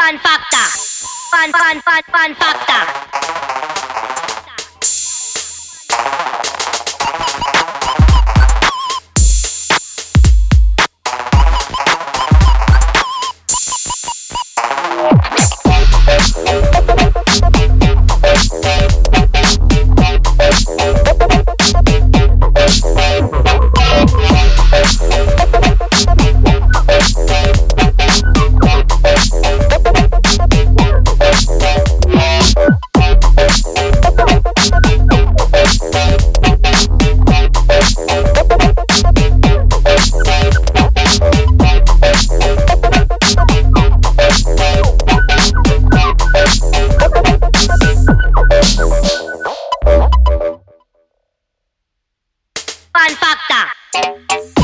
Fun factor. Fun, fun, fun, fun factor. 办法的。